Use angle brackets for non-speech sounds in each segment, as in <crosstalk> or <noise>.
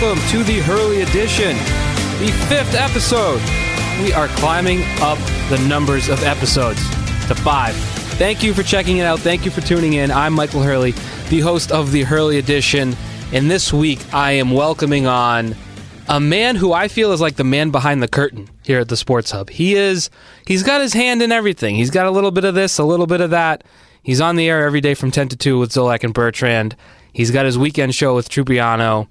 welcome to the Hurley Edition, the fifth episode. We are climbing up the numbers of episodes to five. Thank you for checking it out. Thank you for tuning in. I'm Michael Hurley, the host of the Hurley Edition, and this week I am welcoming on a man who I feel is like the man behind the curtain here at the Sports Hub. He is, he's got his hand in everything. He's got a little bit of this, a little bit of that. He's on the air every day from 10 to 2 with Zolak and Bertrand. He's got his weekend show with Trupiano.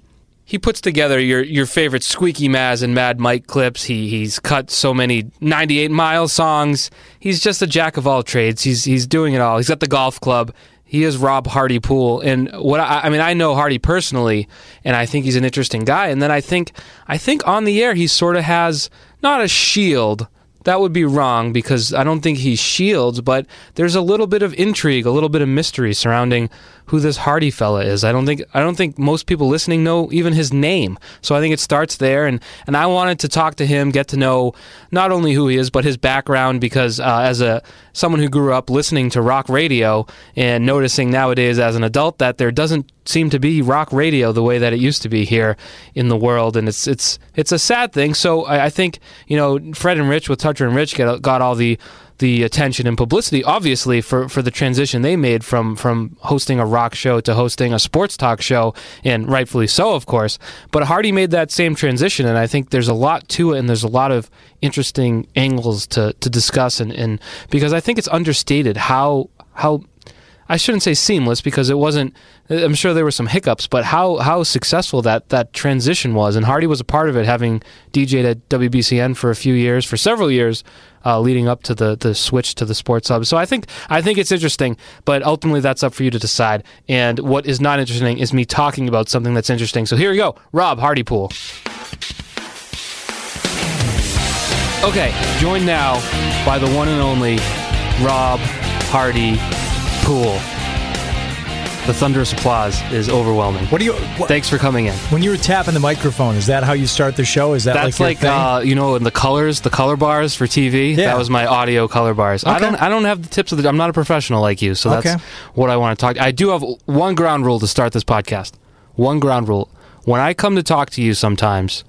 He puts together your, your favorite Squeaky Maz and Mad Mike clips. He he's cut so many 98 mile songs. He's just a jack of all trades. He's he's doing it all. He's got the golf club. He is Rob Hardy Poole, and what I, I mean, I know Hardy personally, and I think he's an interesting guy. And then I think I think on the air he sort of has not a shield, that would be wrong because I don't think he shields, but there's a little bit of intrigue, a little bit of mystery surrounding who this Hardy fella is. I don't think I don't think most people listening know even his name. So I think it starts there, and and I wanted to talk to him, get to know not only who he is but his background because uh, as a someone who grew up listening to rock radio and noticing nowadays as an adult that there doesn't seem to be rock radio the way that it used to be here in the world, and it's it's it's a sad thing. So I, I think you know Fred and Rich with Toucher and Rich got, got all the the attention and publicity, obviously, for, for the transition they made from from hosting a rock show to hosting a sports talk show, and rightfully so, of course. But Hardy made that same transition, and I think there's a lot to it, and there's a lot of interesting angles to, to discuss, and, and because I think it's understated how how I shouldn't say seamless because it wasn't. I'm sure there were some hiccups, but how how successful that that transition was, and Hardy was a part of it, having DJed at WBCN for a few years, for several years, uh, leading up to the the switch to the sports hub. So I think I think it's interesting, but ultimately that's up for you to decide. And what is not interesting is me talking about something that's interesting. So here we go, Rob Hardy Poole. Okay, joined now by the one and only Rob Hardy Poole. The thunderous applause is overwhelming. What do you? What, Thanks for coming in. when you were tapping the microphone, is that how you start the show? Is that That's like, like, your thing? uh, you know, in the colors, the color bars for TV. Yeah. That was my audio color bars. Okay. I don't, I don't have the tips of the. I'm not a professional like you, so that's Okay. what I want to talk. I do have one ground rule to start this podcast. One ground rule: when I come to talk to you, sometimes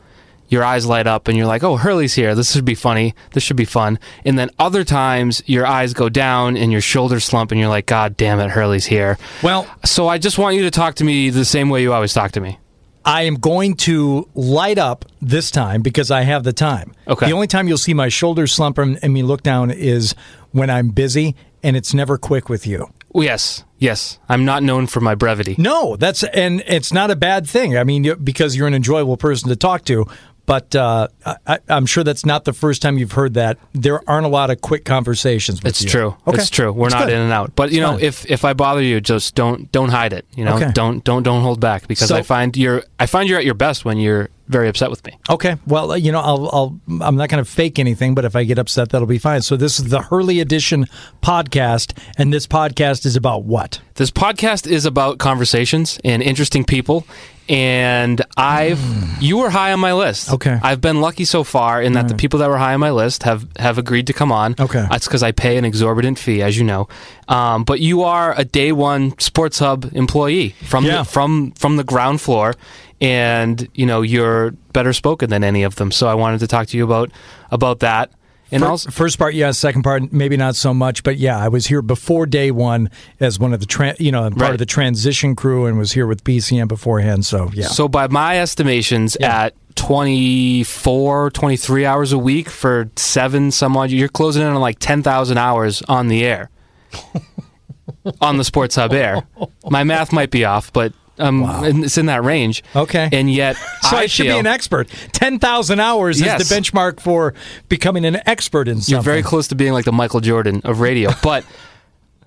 your eyes light up and you're like, "Oh, Hurley's here. This should be funny. This should be fun." And then other times your eyes go down and your shoulders slump and you're like, "God damn it, Hurley's here." well, So I just want you to talk to me the same way you always talk to me. I am going to light up this time because I have the time. Okay. The only time you'll see my shoulders slump and me look down is when I'm busy, and it's never quick with you. Yes, yes. I'm not known for my brevity. No, that's and it's not a bad thing. I mean, because you're an enjoyable person to talk to. But uh, I, I'm sure that's not the first time you've heard that. There aren't a lot of quick conversations. With It's you. true. Okay. It's true. We're It's not good. in and out. But you know, fine. if if I bother you, just don't don't hide it. You know, Okay. don't don't don't hold back because So- I find you're I find you're at your best when you're very upset with me. Okay. Well, you know, I'll, I'll I'm not going to fake anything, but if I get upset, that'll be fine. So this is the Hurley Edition podcast, and this podcast is about what? This podcast is about conversations and interesting people. And I've you were high on my list. Okay. I've been lucky so far in that the people that were high on my list have have agreed to come on. Okay. That's because I pay an exorbitant fee, as you know. Um, but you are a day one Sports Hub employee from Yeah. the, from from the ground floor, and you know you're better spoken than any of them. So I wanted to talk to you about about that. And Fir- also, first part, yes. Second part, maybe not so much. But yeah, I was here before day one as one of the tra- you know part Right. of the transition crew, and was here with BCN beforehand. So yeah. So by my estimations, Yeah. at 24, 23 hours a week for seven some odd, you're closing in on like 10,000 hours on the air. <laughs> on the Sports Hub air. My math might be off, but um, it's in that range. Okay. And yet, <laughs> so I, I, should feel be an expert. Ten thousand hours Yes. is the benchmark for becoming an expert in something. you're very close to being like the Michael Jordan of radio. <laughs> But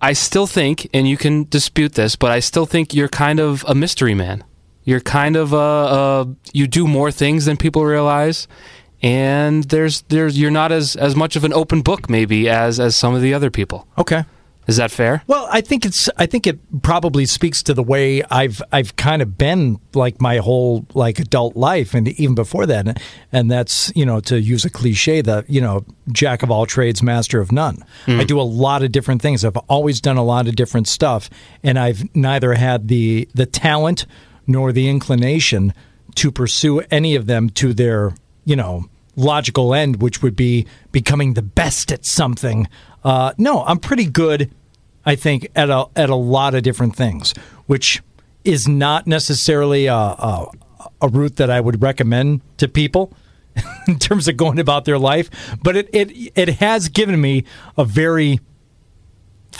I still think, and you can dispute this, but I still think you're kind of a mystery man. You're kind of a, a you do more things than people realize, and there's there's you're not as as much of an open book maybe as as some of the other people. okay. Is that fair? Well, I think it's. I think it probably speaks to the way I've I've kind of been like my whole like adult life, and even before that, and that's you know to use a cliche, the you know jack of all trades, master of none. I do a lot of different things. I've always done a lot of different stuff, and I've neither had the the talent nor the inclination to pursue any of them to their, you know, logical end, which would be becoming the best at something. Uh, no, I'm pretty good, I think, at a at a lot of different things, which is not necessarily a, a, a route that I would recommend to people <laughs> in terms of going about their life. But it it it has given me a very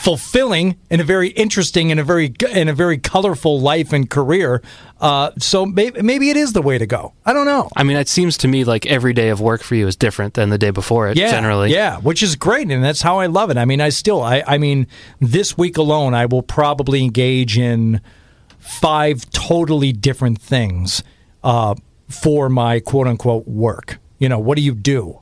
fulfilling and a very interesting and a very and a very colorful life and career. Uh, so maybe, maybe it is the way to go. I don't know. I mean, it seems to me like every day of work for you is different than the day before it. Yeah, generally, yeah, which is great, and that's how I love it. I mean, I still, I, I mean, this week alone, I will probably engage in five totally different things uh, for my quote unquote work. You know, what do you do?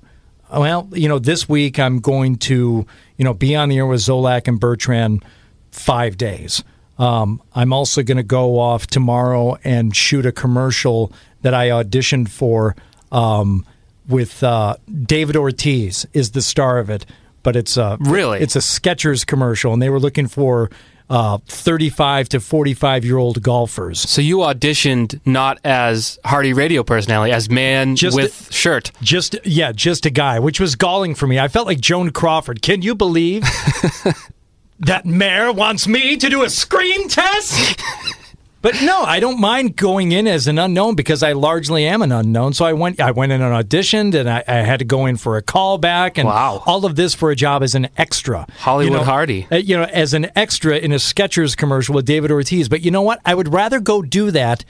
Well, you know, this week I'm going to, you know, be on the air with Zolak and Bertrand five days. Um, I'm also going to go off tomorrow and shoot a commercial that I auditioned for um, with uh, David Ortiz is the star of it, but it's a Really? it's a Skechers commercial, and they were looking for uh, 35 to 45 year old golfers. So you auditioned not as Hardy radio personality, as man Just- with shirt. Just yeah, just a guy, which was galling for me. I felt like Joan Crawford. Can you believe <laughs> that Mayer wants me to do a screen test? <laughs> But no, I don't mind going in as an unknown because I largely am an unknown. So I went, I went in and auditioned, and I, I had to go in for a callback, and Wow. all of this for a job as an extra. Hollywood You know, Hardy. uh, you know, as an extra in a Skechers commercial with David Ortiz. But you know what? I would rather go do that.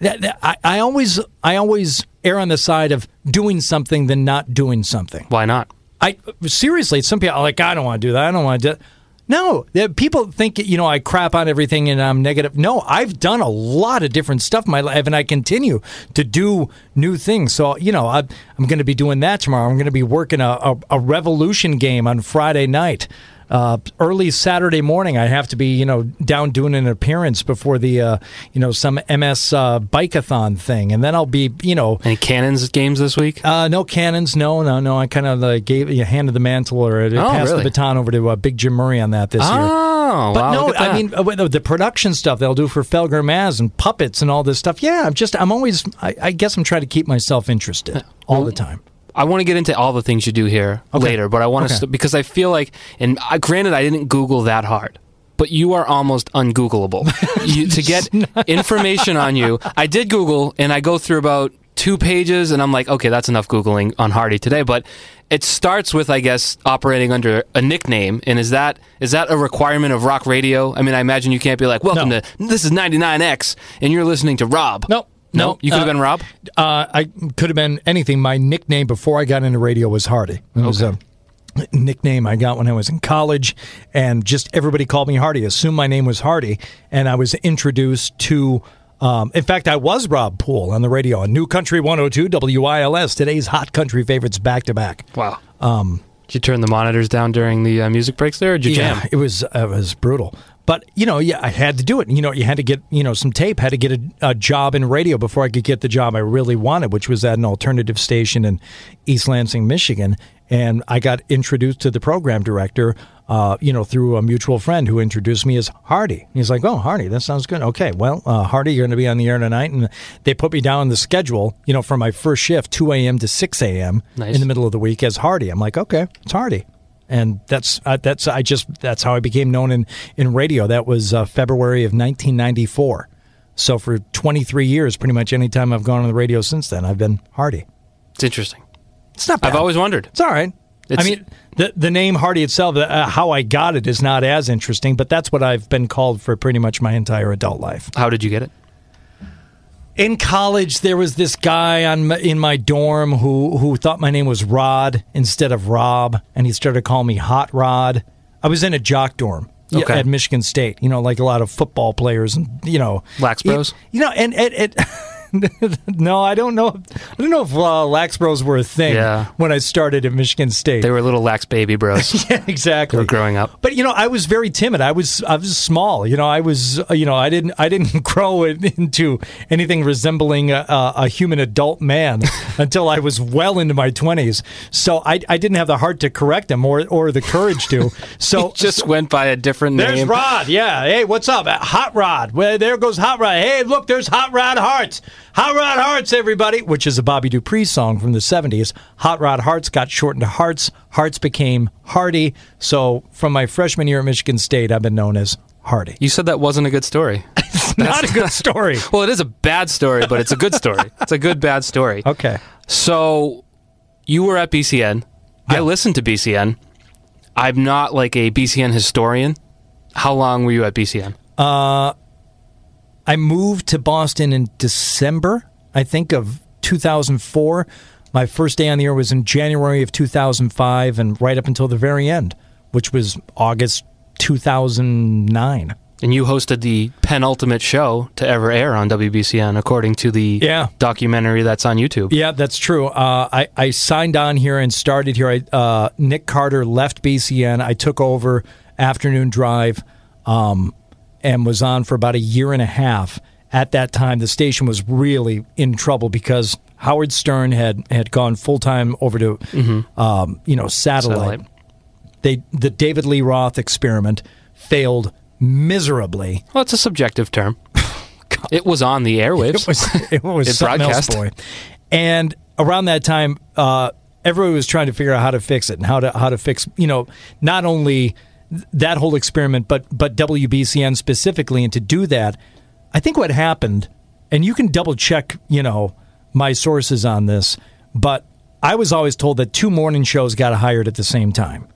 That, that- I, I always, I always err on the side of doing something than not doing something. Why not? I seriously, some people are like, I don't want to do that. I don't want to do. No, people think you know I crap on everything and I'm negative. No, I've done a lot of different stuff in my life, and I continue to do new things. So you know, I, I'm going to be doing that tomorrow. I'm going to be working a, a, a Revolution game on Friday night. Uh, early Saturday morning, I have to be, you know, down doing an appearance before the, uh, you know, some MS uh, bikeathon thing, and then I'll be, you know, Any cannons games this week? uh, no cannons, no, no, no. I kind of uh, gave you handed the mantle or uh, passed really? the baton over to uh, Big Jim Murray on that this year. Oh, But wow, no, I mean uh, the production stuff they'll do for Felger Maz and puppets and all this stuff. Yeah, I'm just I'm always I, I guess I'm trying to keep myself interested all the time. I want to get into all the things you do here Okay. later, but I want Okay. to because I feel like, and uh, granted, I didn't Google that hard, but you are almost ungoogleable. <laughs> you, to get information on you, I did Google, and I go through about two pages, and I'm like, okay, that's enough googling on Hardy today. But it starts with, I guess, operating under a nickname, and is that is that a requirement of rock radio? I mean, I imagine you can't be like, welcome No. to this is 99X, and you're listening to Rob. Nope. No, Nope. you could have Uh, been Rob. Uh, I could have been anything. My nickname before I got into radio was Hardy. It was a nickname I got when I was in college, and just everybody called me Hardy. Assumed my name was Hardy, and I was introduced to. Um, in fact, I was Rob Poole on the radio on New Country 102 WILS. Today's hot country favorites back to back. Wow. Um, did you turn the monitors down during the uh, music breaks there, or did you Yeah, jam? it was it was brutal. But you know, yeah, I had to do it. You know, you had to get you know some tape. Had to get a, a job in radio before I could get the job I really wanted, which was at an alternative station in East Lansing, Michigan. And I got introduced to the program director, uh, you know, through a mutual friend who introduced me as Hardy. He's like, "Oh, Hardy, that sounds good. Okay, well, uh, Hardy, you're going to be on the air tonight." And they put me down on the schedule, you know, for my first shift, two a.m. to six a.m. Nice. in the middle of the week as Hardy. I'm like, okay, it's Hardy and that's uh, that's I just that's how I became known in in radio. That was uh, February of 1994. So for 23 years, pretty much any time I've gone on the radio since then, I've been Hardy. It's interesting. It's not bad. I've always wondered. it's all right. I mean, the the name Hardy itself, uh, how I got it is not as interesting, but that's what I've been called for pretty much my entire adult life. How did you get it? In college there was this guy on in my dorm who who thought my name was Rod instead of Rob and he started calling me Hot Rod. I was in a jock dorm Okay. at Michigan State, you know, like a lot of football players and you know, Lax Bros? You, know, and it, it <laughs> <laughs> no, I don't know. I don't know if uh, Lax Bros were a thing Yeah. when I started at Michigan State. They were little lax baby bros. <laughs> yeah, exactly. They were growing up. But you know, I was very timid. I was I was small. You know, I was uh, you know I didn't I didn't <laughs> grow into anything resembling a, a, human adult man until I was well into my twenties. So I, I didn't have the heart to correct him or or the courage to. So Just went by a different there's name. There's Rod. Yeah. Hey, what's up? Hot Rod. Well, there goes Hot Rod. Hey, look, there's Hot Rod Hart. Hot Rod Hearts, everybody, which is a Bobby Dupree song from the 70s. Hot Rod Hearts got shortened to Hearts. Hearts became Hardy. So from my freshman year at Michigan State, I've been known as Hardy. You said that wasn't a good story. <laughs> it's Not a good story. <laughs> well, it is a bad story, but it's a good story. it's a good bad story. Okay. So you were at BCN. I listened to BCN. I'm not like a BCN historian. How long were you at BCN? Uh, I moved to Boston in December, I think, of 2004. My first day on the air was in January of 2005 and right up until the very end, which was August 2009. And you hosted the penultimate show to ever air on WBCN, according to the Yeah. documentary that's on YouTube. Yeah, that's true. Uh, I, I signed on here and started here. I, uh, Nik Carter left BCN. I took over afternoon drive um, and was on for about a year and a half. At that time, the station was really in trouble because Howard Stern had, had gone full time over to um, you know satellite. Satellite. They the David Lee Roth experiment failed miserably. Well, it's a subjective term. it was on the airwaves. <laughs> It was it was It something else, broadcast. boy. And around that time, uh, everybody was trying to figure out how to fix it and how to how to fix you know not only that whole experiment, but but WBCN specifically. And to do that, I think what happened, and you can double check, you know, my sources on this, but I was always told that two morning shows got hired at the same time.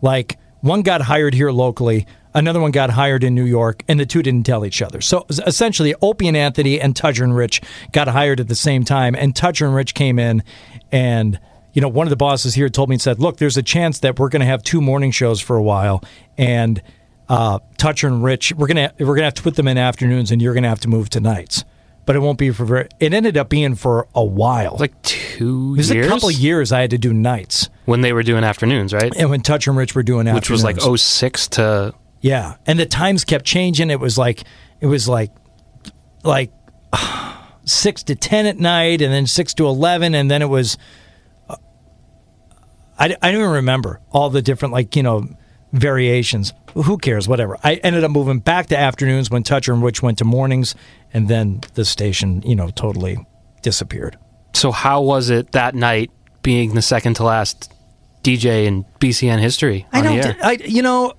Like one got hired here locally, another one got hired in New York, and the two didn't tell each other. So essentially, Opie and Anthony and Toucher and Rich got hired at the same time, and Toucher and Rich came in, and you know one of the bosses here told me and said, "Look, there's a chance that we're going to have two morning shows for a while, and uh, Toucher and Rich, we're gonna we're gonna have to put them in afternoons, and you're gonna have to move to nights." But it won't be for very. It ended up being for a while. like two it was years a couple of years I had to do nights, when they were doing afternoons, right? and when Toucher and Rich were doing afternoons, Which was like 06 to Yeah, and the times kept changing. It was like it was like like <sighs> six to ten at night, and then six to eleven, and then it was. I, I don't even remember all the different like you know variations. Who cares? Whatever. I ended up moving back to afternoons when Toucher and Rich went to mornings, and then the station you know totally disappeared. So how was it that night being the second to last DJ in BCN history I don't. I you know.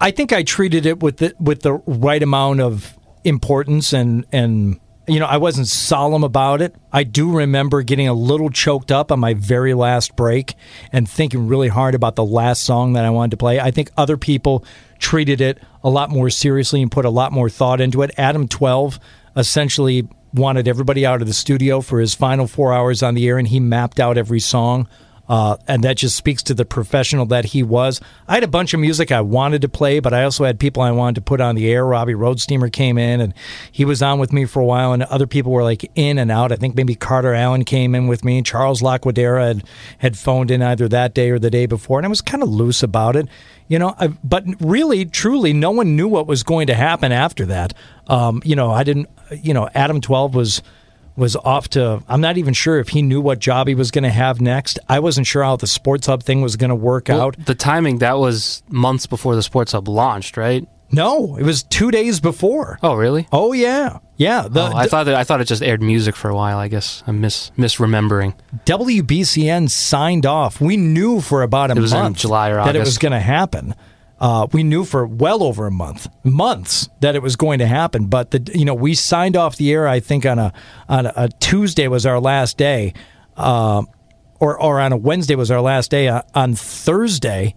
I think I treated it with the with the right amount of importance and and you know I wasn't solemn about it. I do remember getting a little choked up on my very last break and thinking really hard about the last song that I wanted to play. I think other people treated it a lot more seriously and put a lot more thought into it. Adam 12 essentially wanted everybody out of the studio for his final 4 hours on the air and he mapped out every song. Uh, and that just speaks to the professional that he was. I had a bunch of music I wanted to play, but I also had people I wanted to put on the air. Robbie Roadsteamer came in, and he was on with me for a while, and other people were like in and out. I think maybe Carter Allen came in with me. Charles Laquidara had, had phoned in either that day or the day before, and I was kind of loose about it. You know, I, but really, truly, no one knew what was going to happen after that. Um, you know, I didn't. You know, Adam Twelve was was off to I'm not even sure if he knew what job he was going to have next. I wasn't sure how the sports hub thing was going to work Well, out. the timing that was months before the Sports Hub launched, right? No, it was 2 days before. Oh, really? Oh yeah. Yeah, the, oh, I thought that I thought it just aired music for a while. I guess I'm mis misremembering. WBCN signed off. We knew for about a It was in month July or August. that it was going to happen. Uh, we knew for well over a month, months that it was going to happen. But the you know we signed off the air. I think on a on a, Tuesday was our last day, uh, or or on a Wednesday was our last day. Uh, on Thursday,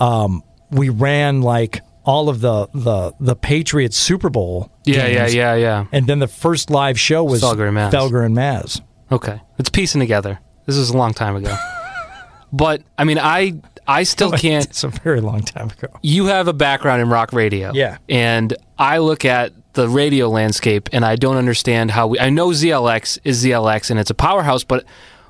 um, we ran like all of the the the Patriots Super Bowl. Yeah, yeah, yeah, yeah. And then the first live show was Felger and Maz. Felger and Maz. Okay, it's piecing together. This is a long time ago, <laughs> but I mean, I I still <laughs> can't. It's a very long time ago. You have a background in rock radio, Yeah. and I look at the radio landscape and I don't understand how we. I know ZLX is ZLX and it's a powerhouse, but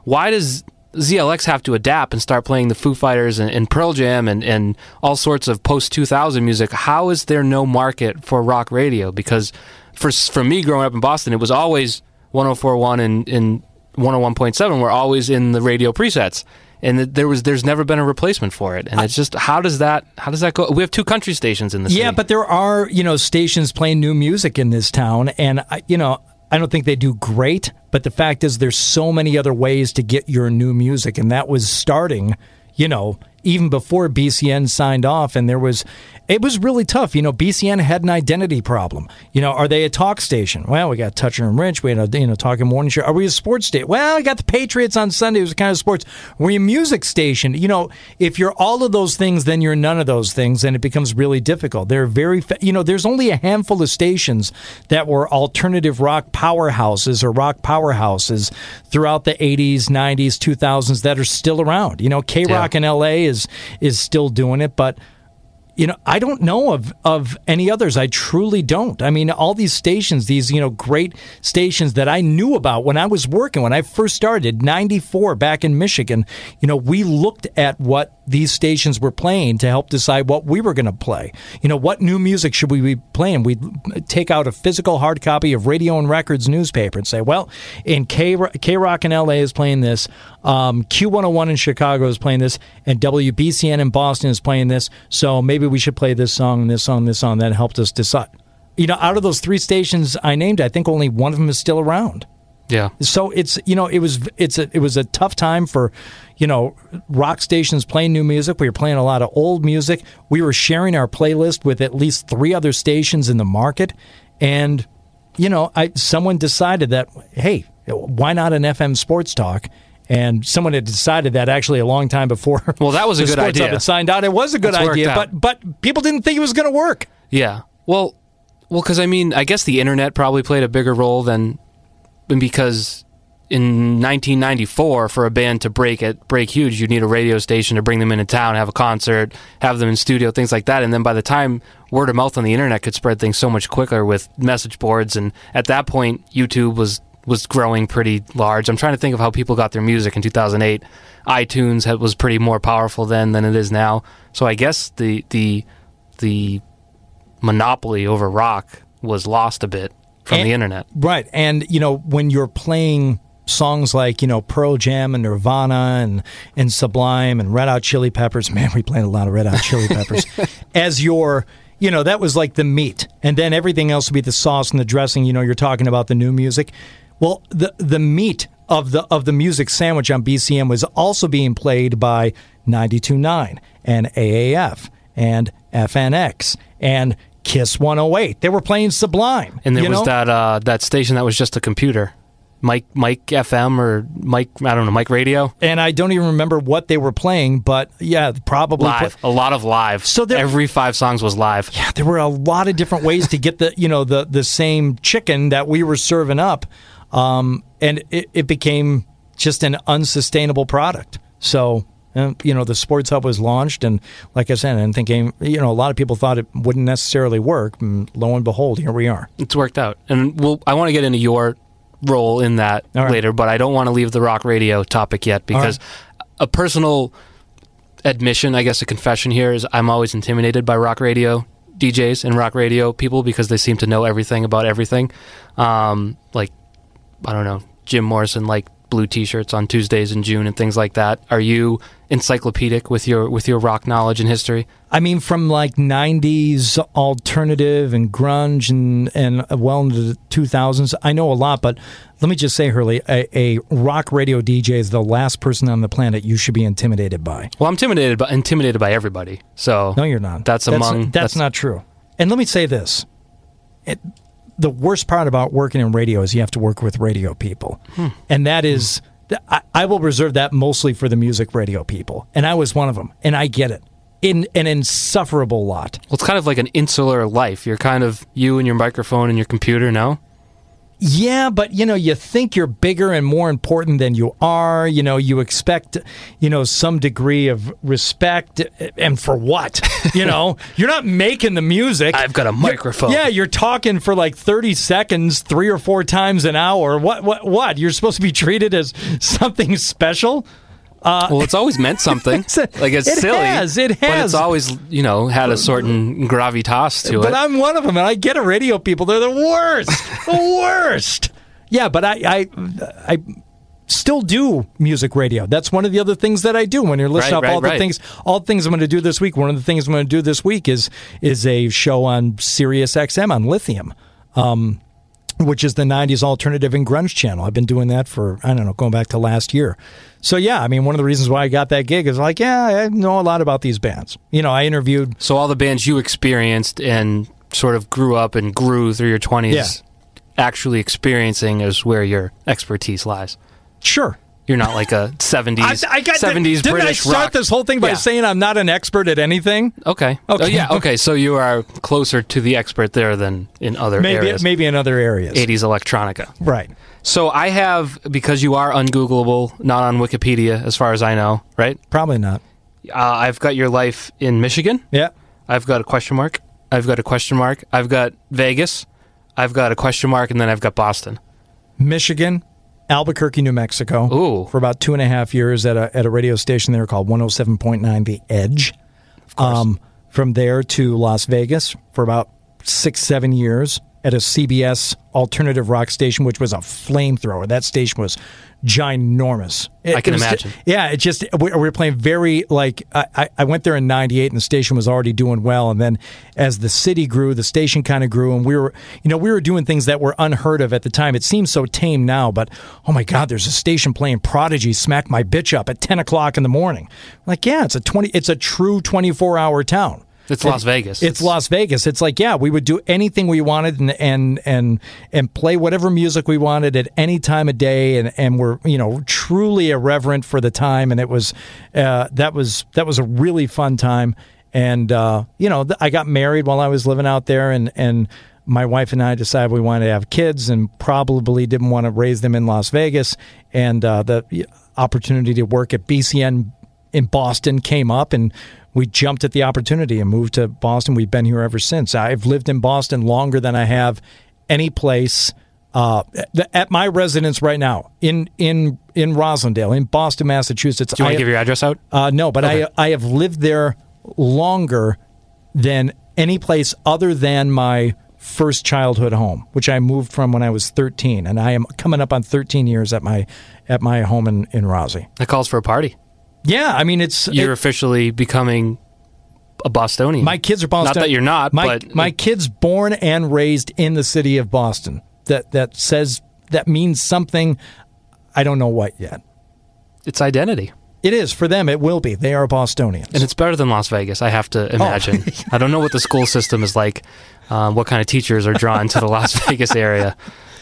why does ZLX have to adapt and start playing the Foo Fighters and, and Pearl Jam and, and all sorts of post 2000 music? How is there no market for rock radio? Because for for me growing up in Boston, it was always 1041 and, and 101.7 were always in the radio presets. And there was, there's never been a replacement for it, and it's just how does that, how does that go? We have two country stations in city. Yeah, but there are you know stations playing new music in this town, and I, you know I don't think they do great, but the fact is there's so many other ways to get your new music and that was starting, you know, even before BCN signed off and there was it was really tough. You know, BCN had an identity problem. You know, are they a talk station? Well, we got Toucher and Rich. We had a you know talking morning show. Are we a sports station? Well, I got the Patriots on Sunday. It was kind of sports. Are we a music station? You know, if you're all of those things, then you're none of those things, and it becomes really difficult. They're very, you know, there's only a handful of stations that were alternative rock powerhouses or rock powerhouses throughout the 80s, 90s, 2000s that are still around. You know, K Rock yeah. in LA is is still doing it, but you know, I don't know of of any others. I truly don't. I mean, all these stations, these you know great stations that I knew about when I was working when I first started '94 back in Michigan. You know, we looked at what these stations were playing to help decide what we were going to play. You know, what new music should we be playing? We'd take out a physical hard copy of Radio and Records newspaper and say, well, in K Rock in LA is playing this, um, Q101 in Chicago is playing this, and WBCN in Boston is playing this. So maybe we should play this song, this song, this song. That helped us decide. You know, out of those three stations I named, I think only one of them is still around. Yeah. So it's you know it was it's a, it was a tough time for you know rock stations playing new music. We were playing a lot of old music. We were sharing our playlist with at least three other stations in the market, and you know I someone decided that hey why not an FM sports talk. And someone had decided that actually a long time before. <laughs> Well, that was a good idea. Had signed out. It was a good That's idea, but but people didn't think it was going to work. Yeah. Well, well, because I mean, I guess the internet probably played a bigger role than because in 1994 for a band to break it break huge you need a radio station to bring them into town have a concert have them in studio things like that. And then by the time word of mouth on the internet could spread things so much quicker with message boards and at that point youtube was was growing pretty large. I'm trying to think of how people got their music in 2008 itunes had, was pretty more powerful then than it is now. So i guess the the the monopoly over rock was lost a bit from and, the internet. Right. And, you know, when you're playing songs like, you know, Pearl Jam and Nirvana and, and Sublime and Red Hot Chili Peppers, <laughs> man, we played a lot of Red Hot Chili Peppers, <laughs> as your you know, that was like the meat. And then everything else would be the sauce and the dressing. You know, you're talking about the new music. Well, the the meat of the of the music sandwich on BCN was also being played by 92.9 and AAF and FNX and Kiss 108. They were playing Sublime. And there was know? that uh, that station that was just a computer. Mike Mike FM or Mike I don't know Mike Radio, and I don't even remember what they were playing, but yeah, probably live. a lot of live. So there, every five songs was live. Yeah, there were a lot of different ways to get the you know the the same chicken that we were serving up, um, and it, it became just an unsustainable product. So you know, the Sports Hub was launched, and like I said, and thinking, you know, a lot of people thought it wouldn't necessarily work. And lo and behold, here we are. It's worked out, and we'll, I want to get into your role in that right. later, but I don't want to leave the rock radio topic yet because right. a personal admission, I guess, a confession here is I'm always intimidated by rock radio DJs and rock radio people because they seem to know everything about everything. Um, like, I don't know, Jim Morrison, like blue T-shirts on Tuesdays in June and things like that. Are you encyclopedic with your with your rock knowledge and history? I mean, from like '90s alternative and grunge and and uh, well into the 2000s, I know a lot. But let me just say, Hurley, a, a rock radio DJ is the last person on the planet you should be intimidated by. Well, I'm intimidated by intimidated by everybody. So no, you're not. That's among that's, that's not true. And let me say this. It, the worst part about working in radio is you have to work with radio people, hmm. and that is I, I, will reserve that mostly for the music radio people, and I was one of them, and I get it. In an insufferable lot. Well, it's kind of like an insular life. You're kind of you and your microphone and your computer. No, yeah, but you know, you think you're bigger and more important than you are. You know, you expect, you know, some degree of respect, and for what? <laughs> You know, you're not making the music. I've got a microphone. You're, yeah, you're talking for like 30 seconds, three or four times an hour. What? What? What? You're supposed to be treated as something special. Uh, well, it's always meant something. <laughs> like it's it silly. Has, it has. But it's always, you know, had a certain gravitas to but it. But I'm one of them, and I get a radio people. They're the worst. the <laughs> worst. Yeah, but I, I, I still do music radio. That's one of the other things that I do when you're listening right, off right, all the right. things all the things I'm going to do this week. One of the things I'm going to do this week is is a show on Sirius XM on lithium. Um, which is the 90s alternative and grunge channel. I've been doing that for, I don't know, going back to last year. So, yeah, I mean, one of the reasons why I got that gig is like, yeah, I know a lot about these bands. You know, I interviewed. So all the bands you experienced and sort of grew up and grew through your 20s, Yeah. actually experiencing is where your expertise lies. Sure. You're not like a <laughs> 70s, I, I got 70s didn't British I start rock. this whole thing by Yeah. saying I'm not an expert at anything? Okay. Okay. Oh, yeah. Okay. So you are closer to the expert there than in other Maybe areas. maybe in other areas. 80s electronica. Right. So I have because you are ungoogleable, not on Wikipedia, as far as I know. Right. Probably not. Uh, I've got your life in Michigan. Yeah. I've got a question mark. I've got a question mark. I've got Vegas. I've got a question mark, and then I've got Boston. Michigan, Albuquerque, New Mexico. Ooh. For about two and a half years at a at a radio station there called 107.9 The Edge. Um, from there to Las Vegas for about six, seven years at a CBS alternative rock station, which was a flamethrower. That station was ginormous. It- I can it was ju- imagine. yeah, it just we, we were playing very like I, I- I went there in '98 and the station was already doing well, and then as the city grew, the station kind of grew, and we were you know we were doing things that were unheard of at the time. It seems so tame now, but oh my God, there's a station playing Prodigy "Smack My Bitch Up" at 10 o'clock in the morning. like yeah, it's a 20, it's a true 24 hour town. It's Las Vegas. It's Las Vegas. It's like, yeah, we would do anything we wanted and and and and play whatever music we wanted at any time of day, and and we're you know truly irreverent for the time, and it was uh, that was that was a really fun time, and uh, you know I got married while I was living out there, and and my wife and I decided we wanted to have kids, and probably didn't want to raise them in Las Vegas, and uh, the opportunity to work at BCN in Boston came up and we jumped at the opportunity and moved to Boston. We've been here ever since. I've lived in Boston longer than I have any place uh, at my residence right now in in in Roslindale in Boston, Massachusetts. Do you want to give your address out? uh, no, but I I have lived there longer than any place other than my first childhood home, which I moved from when I was 13, and I am coming up on 13 years at my at my home in in Rossley. That calls for a party. Yeah, I mean it's You're it- officially becoming a Bostonian. My kids are Boston. Not that you're not, My but my kids born and raised in the city of Boston. That that says that means something. I don't know what yet. it's identity. It is for them. It will be. They are Bostonians. And it's better than Las Vegas, I have Oh. to imagine. <laughs> I don't know what the school system is like, um, what kind of teachers are drawn to the Las <laughs> Vegas area,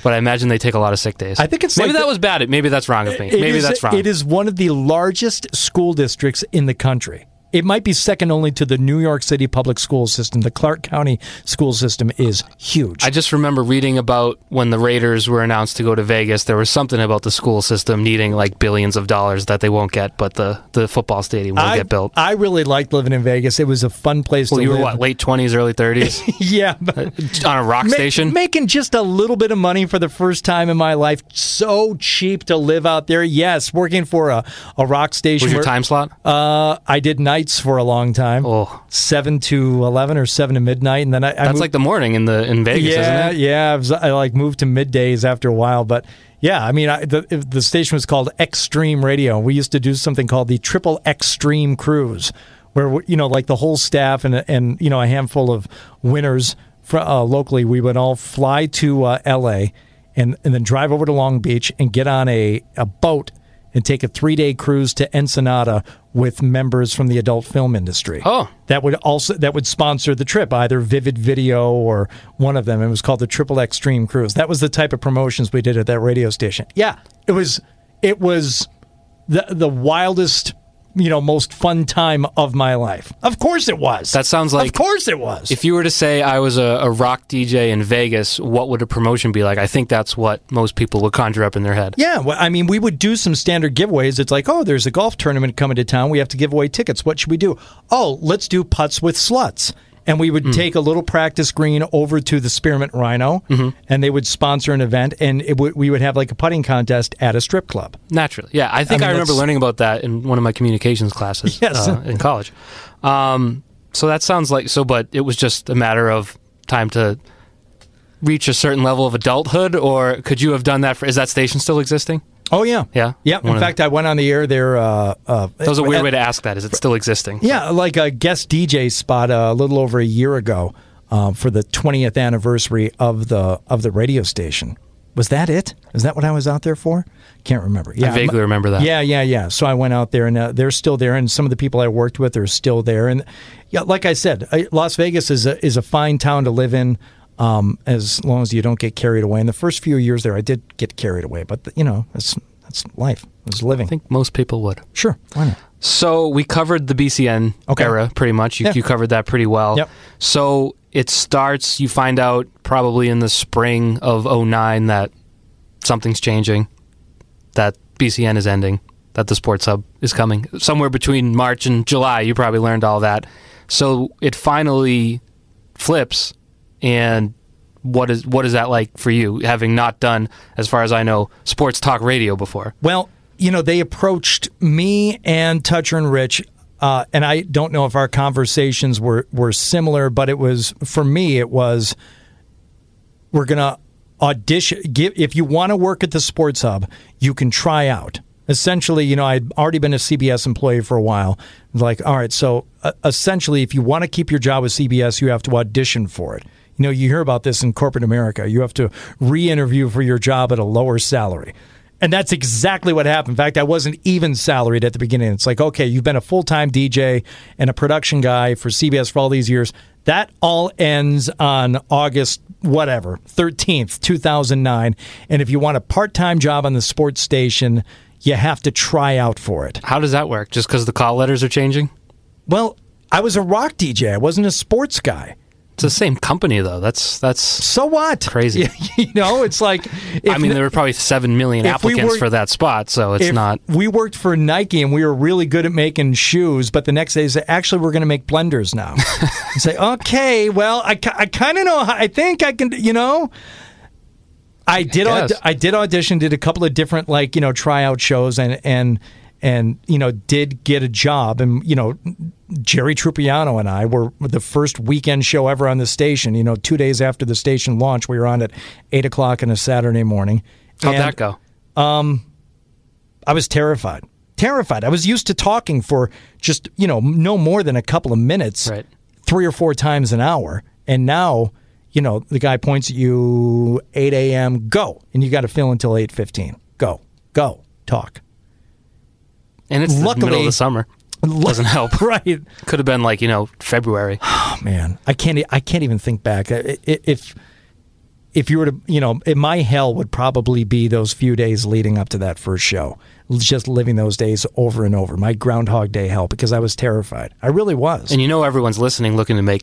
but I imagine they take a lot of sick days. I think it's maybe like that the- was bad. Maybe that's wrong of me. Maybe is- that's wrong. It is one of the largest school districts in the country. It might be second only to the New York City public school system. The Clark County school system is huge. I just remember reading about when the Raiders were announced to go to Vegas. There was something about the school system needing like billions of dollars that they won't get, but the, the football stadium will I, get built. I really liked living in Vegas. It was a fun place Well, to you were what, late 20s, early 30s? <laughs> yeah. but- on a rock Ma- station? making just a little bit of money for the first time in my life. So cheap to live out there. Yes, working for a, a rock station. was your where- time slot? Uh, I did nights for a long time. Oh. Seven to eleven or seven to midnight, and then I, I That's moved- like the morning in the in Vegas, yeah, isn't it? yeah. I, was, I like moved to middays after a while, but yeah, I mean, I, the the station was called Extreme Radio. We used to do something called the Triple Extreme Cruise, where you know, like the whole staff and and you know a handful of winners fr uh, locally, we would all fly to uh, L.A. and and then drive over to Long Beach and get on a a boat and take a three day cruise to Ensenada with members from the adult film industry Oh. that would also that would sponsor the trip, either Vivid Video or one of them. It was called the Triple X Extreme Cruise. That was the type of promotions we did at that radio station. Yeah, it was it was the the wildest, you know, most fun time of my life. Of course it was. That sounds like- Of course it was. If you were to say I was a, a rock DJ in Vegas, what would a promotion be like? I think that's what most people would conjure up in their head. Yeah, well, I mean, we would do some standard giveaways. It's like, oh, there's a golf tournament coming to town. We have to give away tickets. What should we do? Oh, let's do putts with sluts. And we would take a little practice green over to the Spearmint Rhino, and they would sponsor an event, and it would, we would have like a putting contest at a strip club. Naturally, yeah. I think I, mean, remember that's- learning about that in one of my communications classes <laughs> Yes. uh, in college. Um, so that sounds like so, but it was just a matter of time to reach a certain level of adulthood, or could you have done that? For is that station still existing? Oh yeah, Yeah? yeah. One In fact, I went on the air there. Uh, uh, That was a weird at- way to ask that. Is it still existing? Yeah, like a guest DJ spot uh, a little over a year ago uh, for the 20th anniversary of the of the radio station. Was that it? Is that what I was out there for? Can't remember. I vaguely remember that. Yeah, yeah, yeah. So I went out there, and uh, they're still there, and some of the people I worked with are still there. And yeah, like I said, I, Las Vegas is a is a fine town to live in, um, as long as you don't get carried away. In the first few years there, I did get carried away, but you know, that's that's life. It's living. I think most people would. Sure, why not? So we covered the BCN Okay. era pretty much. You, Yeah. you covered that pretty well. Yep. So it starts, you find out probably in the spring of 09 that something's changing, that BCN is ending, that the sports hub is coming. Somewhere between March and July, you probably learned all that. So it finally flips and what is what is that like for you having not done as far as I know sports talk radio before? Well, you know, they approached me and Toucher and Rich, uh, and I don't know if our conversations were, were similar, but it was, for me, it was, we're to audition. Give, if you want to work at the Sports Hub, you can try out. Essentially, you know, I'd already been a CBS employee for a while. Like, all right, so uh, essentially, if you want to keep your job with CBS, you have to audition for it. You know, you hear about this in corporate America. You have to re interview for your job at a lower salary. And that's exactly what happened. In fact, I wasn't even salaried at the beginning. It's like, okay, you've been a full time DJ and a production guy for CBS for all these years. That all ends on August, whatever, 13th, 2009. And if you want a part time job on the sports station, you have to try out for it. How does that work? Just because the call letters are changing? Well, I was a rock DJ, I wasn't a sports guy. It's the same company though. That's that's. So what? Crazy. <laughs> you know, it's like. <laughs> If I mean, there were probably seven million if we applicants for that spot, so it's not. We worked for Nike and we were really good at making shoes, but the next day say, actually, we're going to make blenders now. <laughs> say, okay, well, I, I kind of know. How, I think I can, you know. I did. guess. aud- I did audition. Did a couple of different like you know tryout shows and and and you know did get a job and you know Jerry Trupiano and I were the first weekend show ever on the station. You know, two days after the station launched, we were on at eight o'clock on a Saturday morning. How'd And- that go? Um, I was terrified. Terrified. I was used to talking for just, you know, no more than a couple of minutes, Right. three or four times an hour. And now, you know, the guy points at you 8 a.m., go. And you got to fill until 8.15. Go. Go. Talk. And it's the middle of Luckily- the summer. <laughs> Doesn't help. <laughs> right. Could have been like you know February. Oh, <sighs> man. I can't, I can't even think back. If, if you were to, you know, my hell would probably be those few days leading up to that first show. Just living those days over and over. My Groundhog Day hell because I was terrified. I really was. And you know everyone's listening, looking to make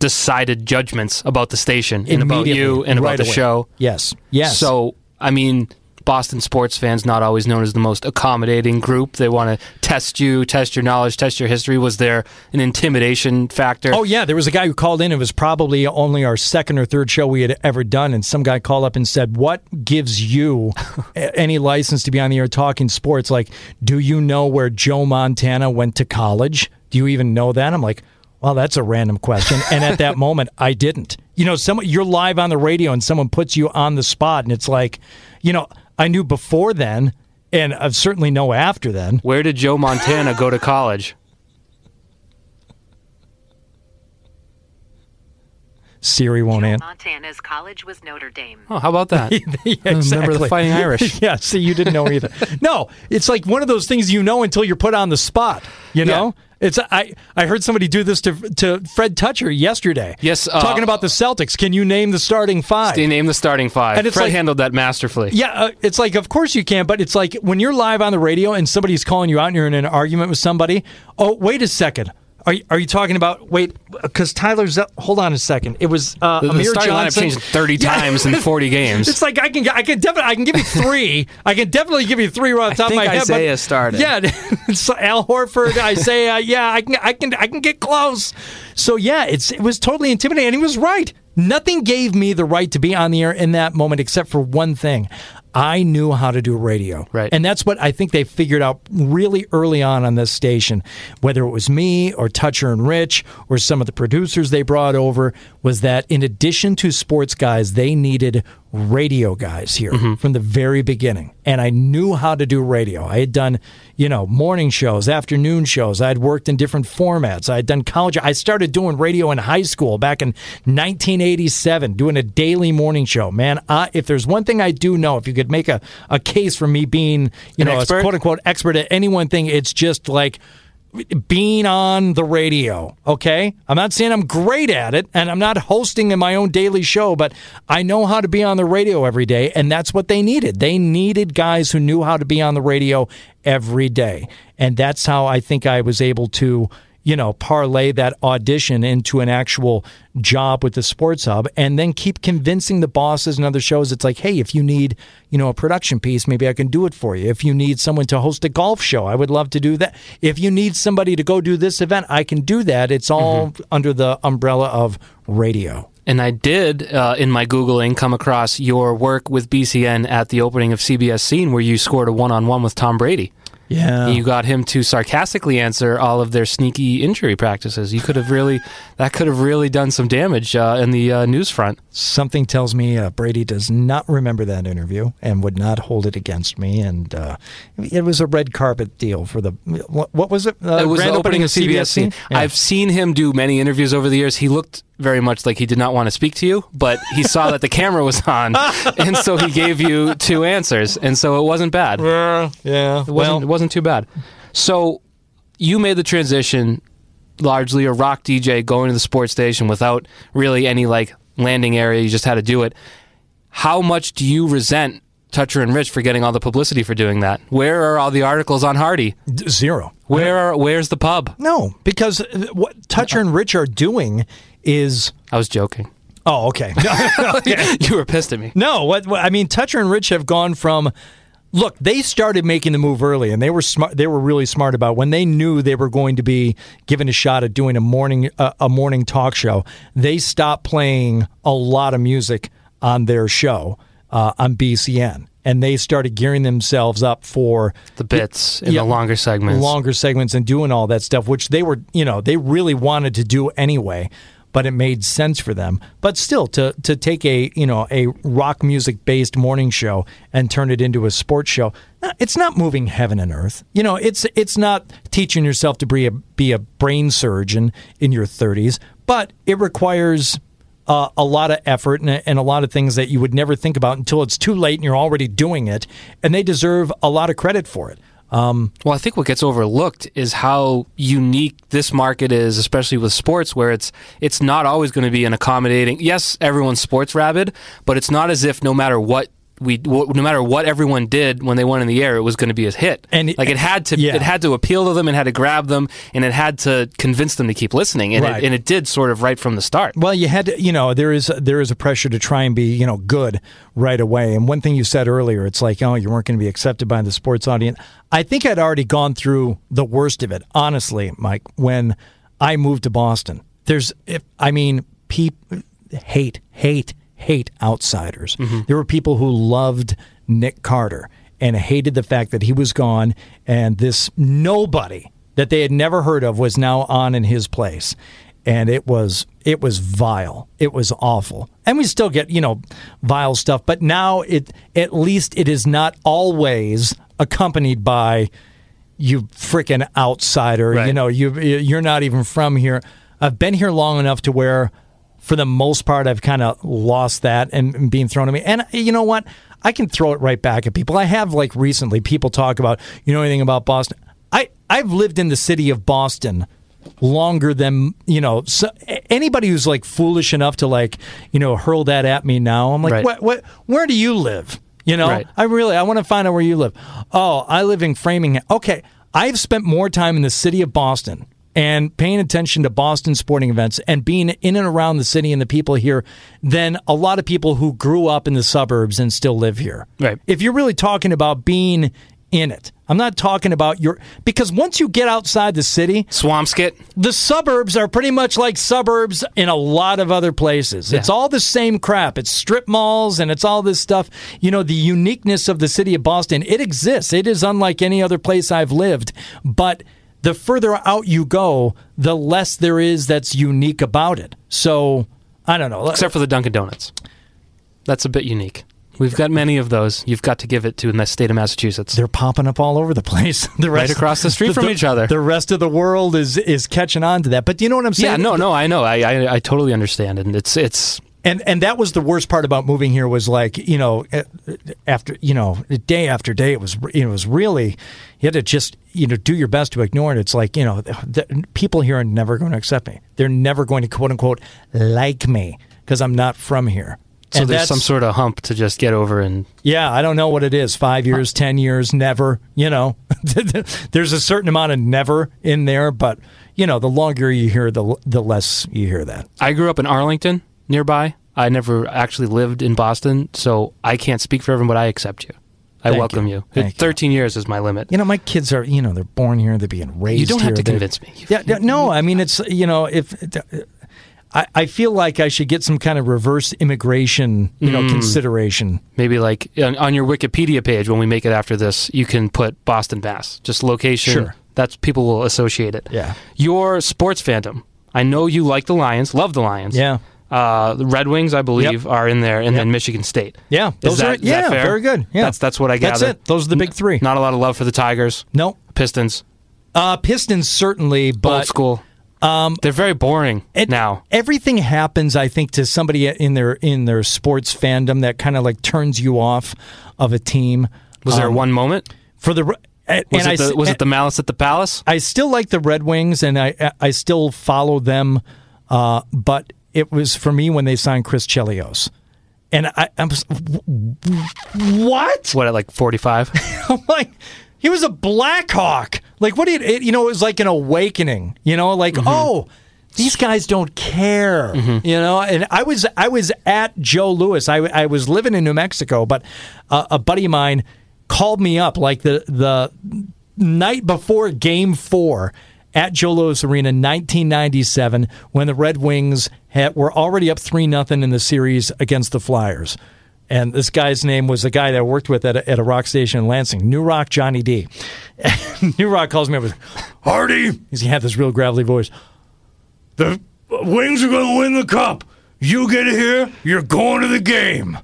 decided judgments about the station and about you and about right the away. show. Yes. Yes. So, I mean, Boston sports fans not always known as the most accommodating group. They want to test you, test your knowledge, test your history. Was there an intimidation factor? Oh yeah, there was a guy who called in. It was probably only our second or third show we had ever done, and some guy called up and said, "What gives you <laughs> any license to be on the air talking sports? Like, do you know where Joe Montana went to college? Do you even know that?" I'm like, "Well, that's a random question." And at that <laughs> moment, I didn't. You know, someone you're live on the radio, and someone puts you on the spot, and it's like, you know, I knew before then, and I certainly know after then. Where did Joe Montana go to college? Siri won't answer. Montana's college was Notre Dame. Oh, how about that? <laughs> yeah, Remember the. Fighting Irish? <laughs> yeah, see, you didn't know either. <laughs> no, it's like one of those things you know until you're put on the spot. You know, it's I I heard somebody do this to to Fred Toucher yesterday. Yes, uh, talking about the Celtics. Can you name the starting five? They named the starting five. And it's Fred like- handled that masterfully. yeah, uh, it's like of course you can, but it's like when you're live on the radio and somebody's calling you out and you're in an argument with somebody. Oh, wait a second. Are you, are you talking about wait? Because Tyler's hold on a second. It was uh, The, the Amir starting lineup Johnson. changed 30 Yeah. times in 40 <laughs> games. It's like I can I can definitely I can give you three. I can definitely give you three right off the top of my head. but- Isaiah started. Yeah, <laughs> it's Al Horford, Isaiah. Yeah, I can I can I can get close. So yeah, it's it was totally intimidating, he was right. Nothing gave me the right to be on the air in that moment except for one thing. I knew how to do radio. Right. And that's what I think they figured out really early on on this station. Whether it was me or Toucher and Rich or some of the producers they brought over, was that in addition to sports guys, they needed radio guys here mm-hmm. from the very beginning. And I knew how to do radio. I had done, you know, morning shows, afternoon shows. I'd worked in different formats. I had done college. I started doing radio in high school back in 1987, doing a daily morning show. Man, I, if there's one thing I do know, if you could make a, a case for me being, you An know, quote unquote expert at any one thing, it's just like being on the radio. Okay. I'm not saying I'm great at it and I'm not hosting in my own daily show, but I know how to be on the radio every day. And that's what they needed. They needed guys who knew how to be on the radio every day. And that's how I think I was able to. You know, parlay that audition into an actual job with the Sports Hub and then keep convincing the bosses and other shows. It's like, hey, if you need, you know, a production piece, maybe I can do it for you. If you need someone to host a golf show, I would love to do that. If you need somebody to go do this event, I can do that. It's all under the umbrella of radio. And I did, uh, in my Googling, come across your work with BCN at the opening of CBS Scene where you scored a one on one with Tom Brady. Yeah. You got him to sarcastically answer all of their sneaky injury practices. You could have really, <laughs> that could have really done some damage uh, in the uh, news front. Something tells me uh, Brady does not remember that interview and would not hold it against me. And uh, it was a red carpet deal for the what, what was it? Uh, it was the opening of CBS scene. scene. I've seen him do many interviews over the years. He looked very much like he did not want to speak to you, but he saw that the camera was on, <laughs> and so he gave you two answers, and so it wasn't bad. yeah, yeah. It wasn't, Well, it wasn't too bad. So you made the transition largely a rock DJ going to the sports station without really any like landing area. You just had to do it. How much do you resent Toucher and Rich for getting all the publicity for doing that? Where are all the articles on Hardy? d- zero. Where are, where's the pub? No, because uh, what Toucher and Rich are doing is. I was joking. Oh, okay. <laughs> <laughs> you were pissed at me. No, what, what I mean, Toucher and Rich have gone from. Look, they started making the move early, and they were smart. They were really smart about when they knew they were going to be given a shot at doing a morning uh, a morning talk show. They stopped playing a lot of music on their show uh, on BCN, and they started gearing themselves up for The bits in Yeah. the longer segments. longer segments and doing all that stuff, which they were, you know, they really wanted to do anyway, but it made sense for them. But still, to to take a you know a rock music based morning show and turn it into a sports show, it's not moving heaven and earth. You know, it's it's not teaching yourself to be a be a brain surgeon in your thirties, but it requires. Uh, a lot of effort and, and a lot of things that you would never think about until it's too late and you're already doing it, and they deserve a lot of credit for it. Um, Well, I think what gets overlooked is how unique this market is, especially with sports, where it's it's not always going to be an accommodating. Yes, everyone's sports rabid, but it's not as if no matter what we, w- no matter what everyone did when they went in the air, it was going to be a hit. And- like it had to, yeah. it had to appeal to them, and had to grab them, and it had to convince them to keep listening, and, Right. it, and it did sort of right from the start. Well, you had to, you know, there is there is a pressure to try and be, you know, good right away. And one thing you said earlier, it's like, oh, you weren't going to be accepted by the sports audience. I think I'd already gone through the worst of it, honestly, Mike, when I moved to Boston. There's, if I mean, people hate, hate, hate outsiders. Mm-hmm. There were people who loved Nik Carter and hated the fact that he was gone and this nobody that they had never heard of was now on in his place. And it was it was vile. It was awful. And we still get you know vile stuff but now it at least it is not always accompanied by you freaking outsider. Right. you know you you're not even from here. I've been here long enough to where for the most part i've kind of lost that and, and being thrown at me. And you know what? I can throw it right back at people. I have like recently people talk about you know anything about boston? I i've lived in the city of boston longer than you know so, anybody who's like foolish enough to like you know hurl that at me now i'm like Right. what, what where do you live? You know? Right. i really i want to find out where you live. Oh i live in framingham. Okay i've spent more time in the city of boston and paying attention to boston sporting events and being in and around the city and the people here than a lot of people who grew up in the suburbs and still live here Right. if you're really talking about being in it i'm not talking about your because once you get outside the city Swampscott. the suburbs are pretty much like suburbs in a lot of other places. It's all the same crap. It's strip malls and it's all this stuff. You know, the uniqueness of the city of Boston, it exists. It is unlike any other place I've lived. But the further out you go, the less there is that's unique about it. So I don't know. except for the Dunkin' Donuts. That's a bit unique. We've got many of those. You've got to give it to in the state of Massachusetts. they're popping up all over the place. <laughs> The Right across the street from each other. The rest of the world is is catching on to that. But do you know what I'm saying? yeah, no, no, I know. I, I I totally understand, and it's it's and and that was the worst part about moving here was like you know eh, after you know day after day it was it was really you had to just you know do your best to ignore it. It's like you know the, people here are never going to accept me. They're never going to quote unquote like me because i'm not from here. So And there's some sort of hump to just get over, and yeah i don't know what it is. Five years ten years never you know. <laughs> There's a certain amount of never in there but you know the longer you hear the the less you hear that. I grew up in Arlington, nearby. I never actually lived in Boston, so I can't speak for everyone, but I accept you. I Thank welcome you. you. Thank you. 13 years is my limit. You know, my kids are, you know, they're born here, they're being raised You don't have here, to convince me. Yeah, yeah, no, I mean, it's, you know, if I, I feel like I should get some kind of reverse immigration, you Mm. know, consideration. Maybe like on, on your Wikipedia page when we make it after this, you can put Boston Bass, just location. Sure. That's people will associate it. Yeah. Your sports fandom. I know you like the Lions, love the Lions. Yeah. Uh, the Red Wings, I believe, are in there, and Yep. then Michigan State. Yeah, Is those that- are, yeah, very good. Yeah, That's that's what I gather. That's it. Those are the big three. Not a lot of love for the Tigers, no, Pistons, uh, Pistons certainly, old but school. Um, They're very boring it- now. everything happens. I think to somebody in their in their sports fandom that kind of like turns you off of a team. Was there Um, one moment? for the? And Was, I it, the, was it the Malice at the Palace? I still like the Red Wings, and I I still follow them, uh, but it was for me when they signed Chris Chelios, and I, I'm what? What at like 45? <laughs> I'm like, he was a Blackhawk. Like, what did it? You know, it was like an awakening. You know, like oh. These guys don't care, you know. And I was I was at Joe Louis. I, I was living in New Mexico, but uh, a buddy of mine called me up like the the night before Game Four at Joe Louis Arena, 1997, when the Red Wings had, were already up three nothing in the series against the Flyers. And this guy's name was the guy that I worked with at a, at a rock station in Lansing, New Rock Johnny D. <laughs> New Rock calls me up with, Hardy. He had this real gravelly voice. The Wings are going to win the cup. You get here, you're going to the game.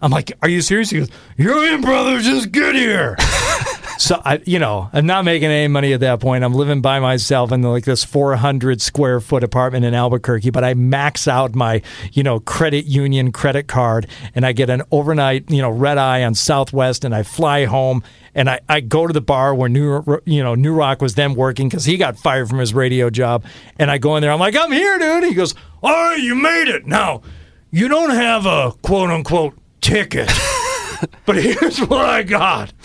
I'm like, are you serious? He goes, you're in, brother. Just get here. <laughs> so I, you know, I'm not making any money at that point. I'm living by myself in like this 400 square foot apartment in Albuquerque, but I max out my, you know, credit union credit card, and I get an overnight, you know, red eye on Southwest, and I fly home. And I, I go to the bar where New you know New Rock was then working because he got fired from his radio job, and I go in there. I'm like, I'm here, dude. He goes, All right, you made it. Now, you don't have a quote unquote ticket. <laughs> <laughs> but here's what I got. <laughs>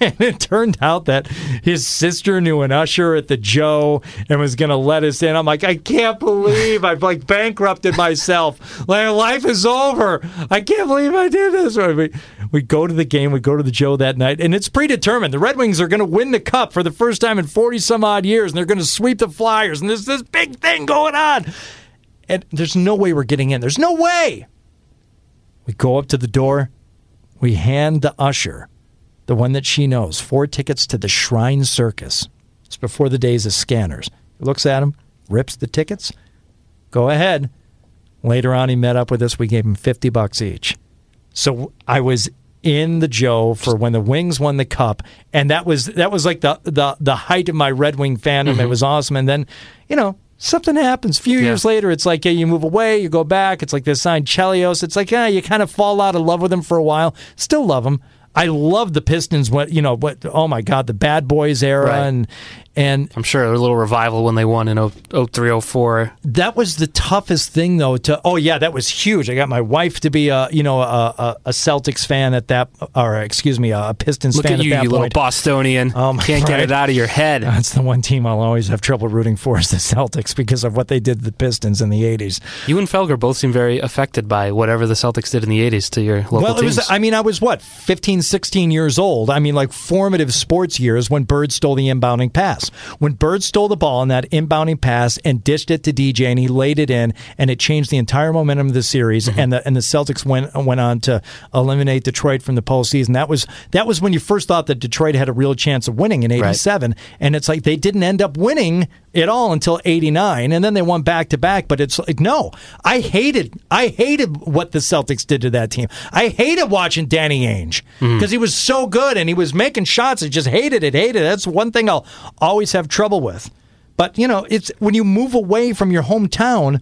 And it turned out that his sister knew an usher at the Joe and was going to let us in. I'm like, I can't believe I've like bankrupted myself. Like life is over. I can't believe I did this. We, we go to the game. We go to the Joe that night, and it's predetermined. The Red Wings are going to win the cup for the first time in 40 some odd years, and they're going to sweep the Flyers. And there's this big thing going on. And there's no way we're getting in. There's no way. We go up to the door. We hand the usher, the one that she knows, four tickets to the Shrine Circus. It's before the days of scanners. He looks at him, rips the tickets. Go ahead. Later on, he met up with us. We gave him 50 bucks each. So I was in the Joe for when the Wings won the cup, and that was that was like the the the height of my Red Wing fandom. It mm-hmm. was awesome. And then, you know, something happens. A few Yeah. years later, it's like yeah, you move away, you go back. It's like they signed Chelios. It's like yeah, you kind of fall out of love with him for a while. Still love him. I love the Pistons. What you know? What? Oh my God, the Bad Boys era, Right. and and I'm sure a little revival when they won in 03, 04. that was the toughest thing though to oh yeah that was huge i got my wife to be a you know a, a, a celtics fan at that or excuse me a pistons Look fan at you, at that you little Bostonian. Oh, my- Can't get it <laughs> out of your head. that's the one team I'll always have trouble rooting for is the Celtics because of what they did to the Pistons in the 80s. You and Felger both seem very affected by whatever the Celtics did in the 80s to your local well, it teams. was I mean I was what 15 15, 16 years old. I mean, like formative sports years when Bird stole the inbounding pass. When Bird stole the ball in that inbounding pass and dished it to DJ and he laid it in, and it changed the entire momentum of the series. Mm-hmm. And the and the Celtics went went on to eliminate Detroit from the postseason. That was that was when you first thought that Detroit had a real chance of winning in '87, and it's like they didn't end up winning it all until 89 and then they won back to back but it's like no i hated i hated what the celtics did to that team i hated watching danny ainge because he was so good and he was making shots i just hated it hated it. That's one thing i'll always have trouble with. But you know it's when you move away from your hometown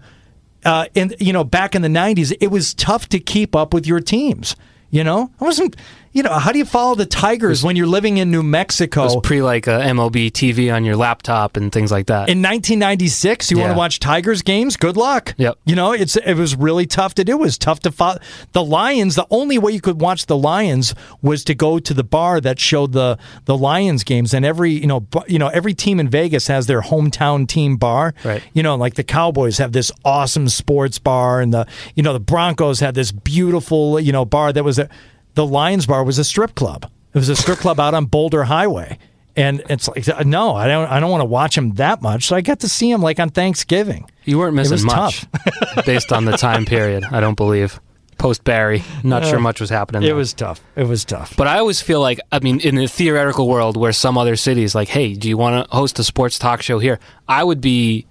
uh, in you know back in the 90s it was tough to keep up with your teams you know? I wasn't you know how do you follow the tigers when you're living in new mexico? It was pre like uh, MLB TV on your laptop and things like that. in 1996 you want to watch tigers games? Good luck. Yep. you know it's it was really tough to do. It was tough to follow the lions the only way you could watch the lions was to go to the bar that showed the the lions games. And every you know you know every team in vegas has their hometown team bar. Right. you know like the cowboys have this awesome sports bar and the you know the broncos had this beautiful you know bar that was a, the lions bar was a strip club it was a strip club out on boulder highway and it's like no i don't i don't want to watch him that much so i got to see him like on thanksgiving you weren't missing much <laughs> based on the time period. I don't believe post Barry. Not sure much was happening. it there. was tough it was tough But I always feel like, I mean, in a theoretical world where some other cities, like, hey, do you want to host a sports talk show here? I would be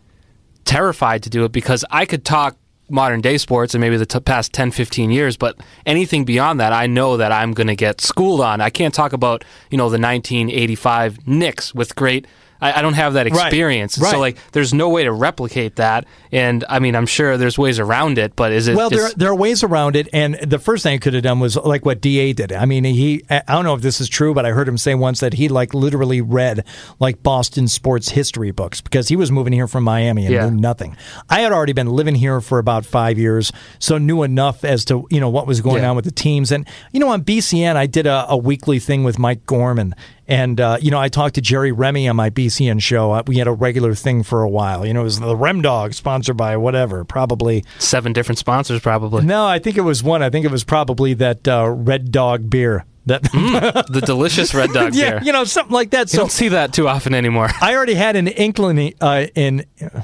terrified to do it because I could talk modern day sports and maybe the t- past 10, 15 years, but anything beyond that, I know that I'm going to get schooled on. I can't talk about, you know, the 1985 Knicks with great. I, I don't have that experience. Right. So, like, there's no way to replicate that. And I mean, I'm sure there's ways around it, but is it Well, there, just- there are ways around it, and the first thing I could have done was like what Da did. I mean, he I don't know if this is true, but I heard him say once that he like literally read like Boston sports history books because he was moving here from Miami and Yeah. knew nothing. I had already been living here for about five years, so knew enough as to you know what was going Yeah. on with the teams. And you know, on BCN, I did a, a weekly thing with Mike Gorman. And uh, you know, I talked to Jerry Remy on my BCN show. Uh, We had a regular thing for a while. You know, it was the Rem Dog, sponsored by whatever, probably seven different sponsors, probably. no, I think it was one. I think it was probably that uh, Red Dog beer. That the delicious Red Dog <laughs> yeah, beer. you know, something like that. You So don't see that too often anymore. I already had an inclina- uh, in uh,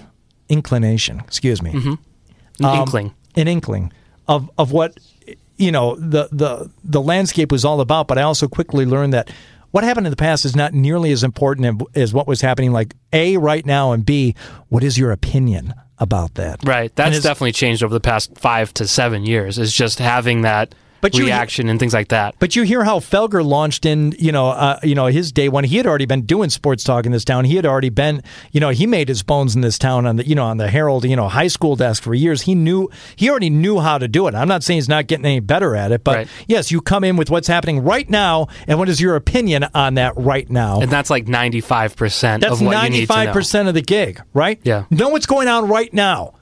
inclination. Excuse me, An Um, inkling. an inkling of of what you know the the the landscape was all about. But I also quickly learned that what happened in the past is not nearly as important as what was happening. Like a right now, and b what is your opinion about that? Right. That's definitely changed over the past five to seven years. Is just having that But you- reaction and things like that. But you hear how Felger launched in, you know, uh, you know, his day when he had already been doing sports talk in this town. He had already been, you know, he made his bones in this town on the, you know, on the Herald, you know, high school desk for years. He knew, he already knew how to do it. I'm not saying he's not getting any better at it, but Right. yes, you come in with what's happening right now, and what is your opinion on that right now? And that's like ninety five percent That's of what you need to know. 95% of the gig, right? Yeah. Know what's going on right now.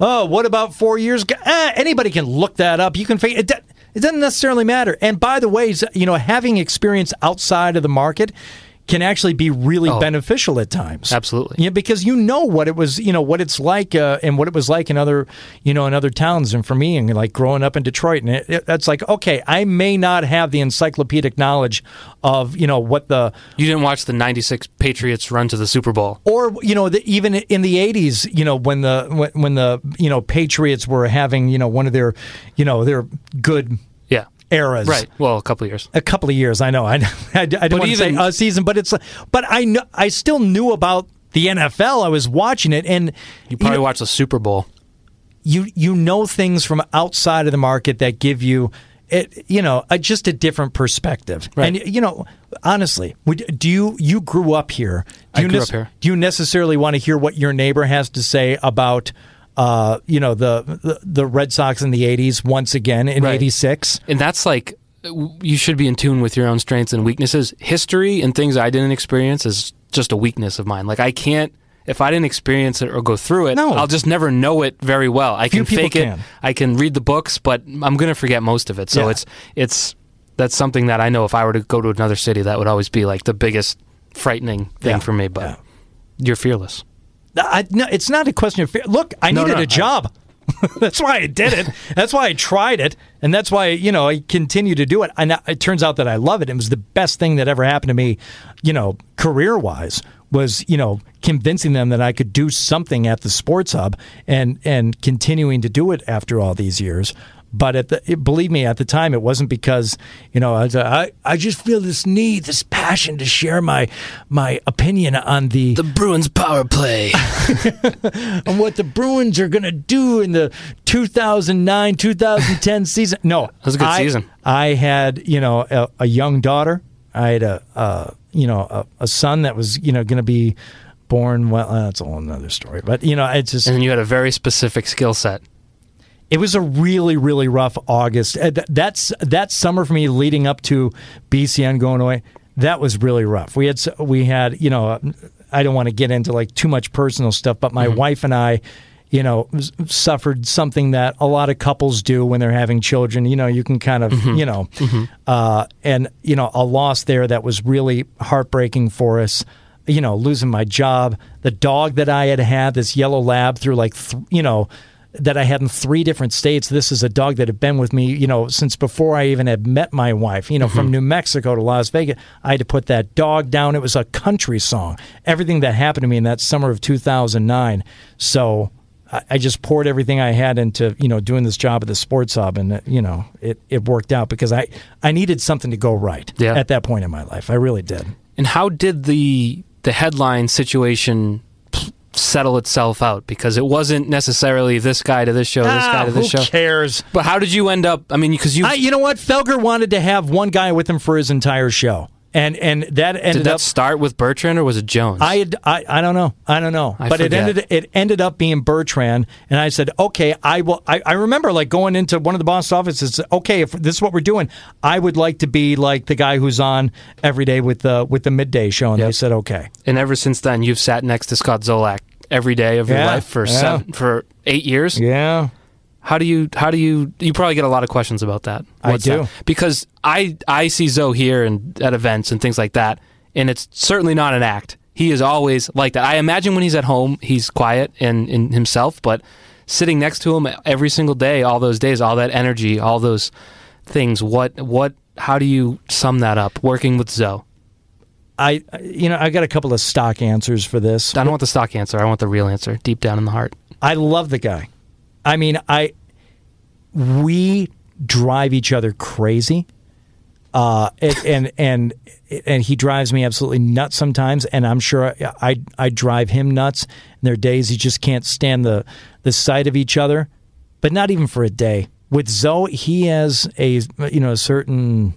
Oh, what about four years? ago? Eh, anybody can look that up. You can figure it. It doesn't necessarily matter. And by the way, you know, having experience outside of the market can actually be really Oh. beneficial at times. Absolutely. Yeah, because you know what it was, you know what it's like, uh, and what it was like in other, you know, in other towns. And for me, and like growing up in Detroit, and it, it, that's like, okay, I may not have the encyclopedic knowledge of, you know, what the You didn't watch the ninety six Patriots run to the Super Bowl. or you know the, even in the 80s you know when the when, when the you know patriots were having you know one of their you know their good. Eras Right. Well, a couple of years. a couple of years i know <laughs> i, I, I don't want to say a season but it's but i know i still knew about the nfl i was watching it and You probably know, watched the Super Bowl. you you know things from outside of the market that give you it you know a, just a different perspective Right. and you know honestly would, do you you grew up here do I you grew up here. do you necessarily want to hear what your neighbor has to say about uh, you know the, the the Red Sox in the '80s once again in Right. '86. And that's like you should be in tune with your own strengths and weaknesses. History and things I didn't experience is just a weakness of mine. Like I can't if I didn't experience it or go through it, No. I'll just never know it very well. I Few can fake it. can. I can read the books, but I'm going to forget most of it. So Yeah. it's it's that's something that I know if I were to go to another city that would always be like the biggest frightening thing Yeah. for me, but Yeah. you're fearless. I, no, it's not a question of fear. Look, I No, needed no, a job. <laughs> that's why I did it. That's why I tried it, and that's why you know I continue to do it. And it turns out that I love it. It was the best thing that ever happened to me, you know, career wise. Was you know convincing them that I could do something at the Sports Hub and and continuing to do it after all these years. But at the, it, believe me, at the time, it wasn't because you know I, I I just feel this need, this passion to share my my opinion on the The Bruins power play. <laughs> and what the Bruins are going to do in the 2009 2010 <laughs> season. No, That was a good I- season. I had you know a, a young daughter. I had a, a you know a, a son that was you know going to be born. Well, uh, that's a whole another story. But you know, it's just and you had a very specific skill set. It was a really really rough August. Uh, That's that summer for me leading up to BCN going away. That was really rough. We had we had you know I don't want to get into like too much personal stuff, but my wife and I. You know, suffered something that a lot of couples do when they're having children. You know, you can kind of, you know, uh, and you know, a loss there that was really heartbreaking for us you know, losing my job, the dog that I had had, this yellow lab through like, th- you know, that I had in three different states. This is a dog that had been with me, you know, since before I even had met my wife, you know, from mm-hmm. New Mexico to Las Vegas. I had to put that dog down. It was a country song. Everything that happened to me in that summer of 2009. So I just poured everything I had into, you know, doing this job at the sports hub and, you know, it, it worked out because I, I needed something to go right Yeah. at that point in my life. I really did. And how did the the headline situation settle itself out? Because it wasn't necessarily this guy to this show, this guy to this Ah, who show. cares? But how did you end up? I mean, because you I, you know what? Felger wanted to have one guy with him for his entire show, and and that ended did that up. start with Bertrand or was it Jones? I, had, I I don't know. I don't know. I but it ended it ended up being Bertrand, and I said, okay, I will. I, I remember like going into one of the boss offices. Okay, if this is what we're doing, I would like to be like the guy who's on every day with the with the midday show, and they said okay. and ever since then, you've sat next to Scott Zolak every day of your Yeah, life for yeah. seven, for eight years. Yeah. How do you? How do you? You probably get a lot of questions about that. I do. that? because I I see Zoe here and at events and things like that, and it's certainly not an act. He is always like that. I imagine when he's at home, he's quiet and in himself, but sitting next to him every single day, all those days, all that energy, all those things. What what? How do you sum that up? Working with Zoe. I you know I got a couple of stock answers for this. I don't want the stock answer. I want the real answer, deep down in the heart. I love the guy. I mean, I we drive each other crazy. Uh, and, and and and he drives me absolutely nuts sometimes, and I'm sure I I drive him nuts. And there are days he just can't stand the the sight of each other, but not even for a day. With Zoe, he has a you know a certain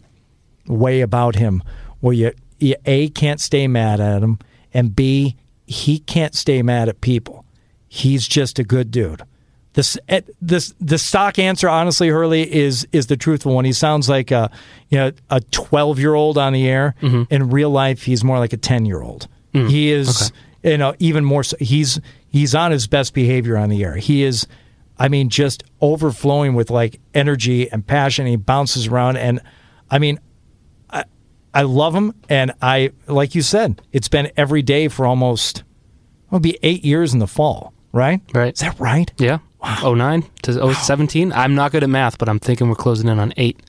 way about him where you, you a can't stay mad at him, and b he can't stay mad at people. He's just a good dude. This, eh, this, the stock answer, honestly, Hurley is is the truthful one. He sounds like a, you know, a twelve year old on the air. In real life, he's more like a ten year old. He is, you know, even more. So, he's he's on his best behavior on the air. He is, I mean, just overflowing with like energy and passion. He bounces around, and I mean, I, I love him, and I like you said, it's been every day for almost it'll be eight years in the fall, right? Right. Is that right? Yeah. Oh nine to 017. I'm not good at math, but I'm thinking we're closing in on eight.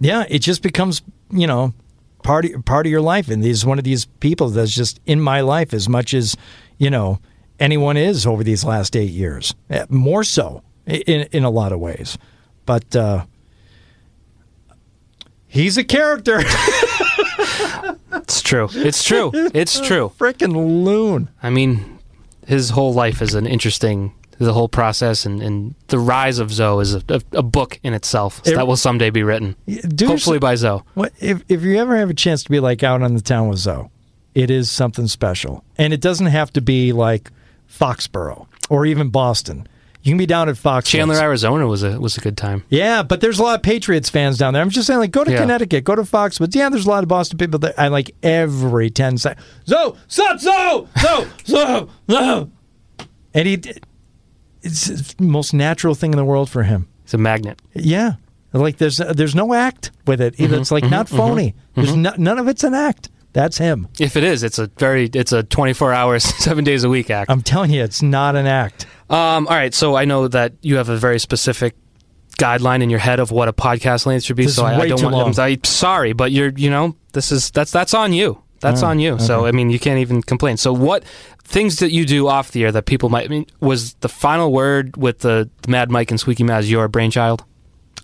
Yeah, it just becomes you know part of, part of your life, and he's one of these people that's just in my life as much as you know anyone is over these last eight years, Eh, more so in in a lot of ways, but. uh He's a character. <laughs> It's true. It's true. It's <laughs> true. Frickin' loon. I mean, his whole life is an interesting, the whole process and, and the rise of Zoe is a, a, a book in itself It- that will someday be written. Hopefully by Zoe. What if if you ever have a chance to be like out on the town with Zoe? It is something special, and it doesn't have to be like Foxborough or even Boston. You can be down at Fox. Chandler, Arizona was a was a good time. Yeah, but there's a lot of Patriots fans down there. I'm just saying, like, go to Yeah. Connecticut, go to Fox. But yeah, there's a lot of Boston people that I like every ten seconds. Zo, stop, Zoe, Zoe, Zoe, Zoe. And he, it's the most natural thing in the world for him. It's a magnet. Yeah, like there's there's no act with it. Mm-hmm, It's like not phony. There's no, none of it's an act. That's him. If it is, it's a very it's a 24 hours, <laughs> seven days a week act. I'm telling you, it's not an act. Um, all right, so I know that you have a very specific guideline in your head of what a podcast length should be. This so I, I don't want. I'm sorry, but you're you know this is that's that's on you. That's Oh, on you. So I mean, you can't even complain. So what things that you do off the air that people might I mean was the final word with the Mad Mike and Squeaky Maz your brainchild?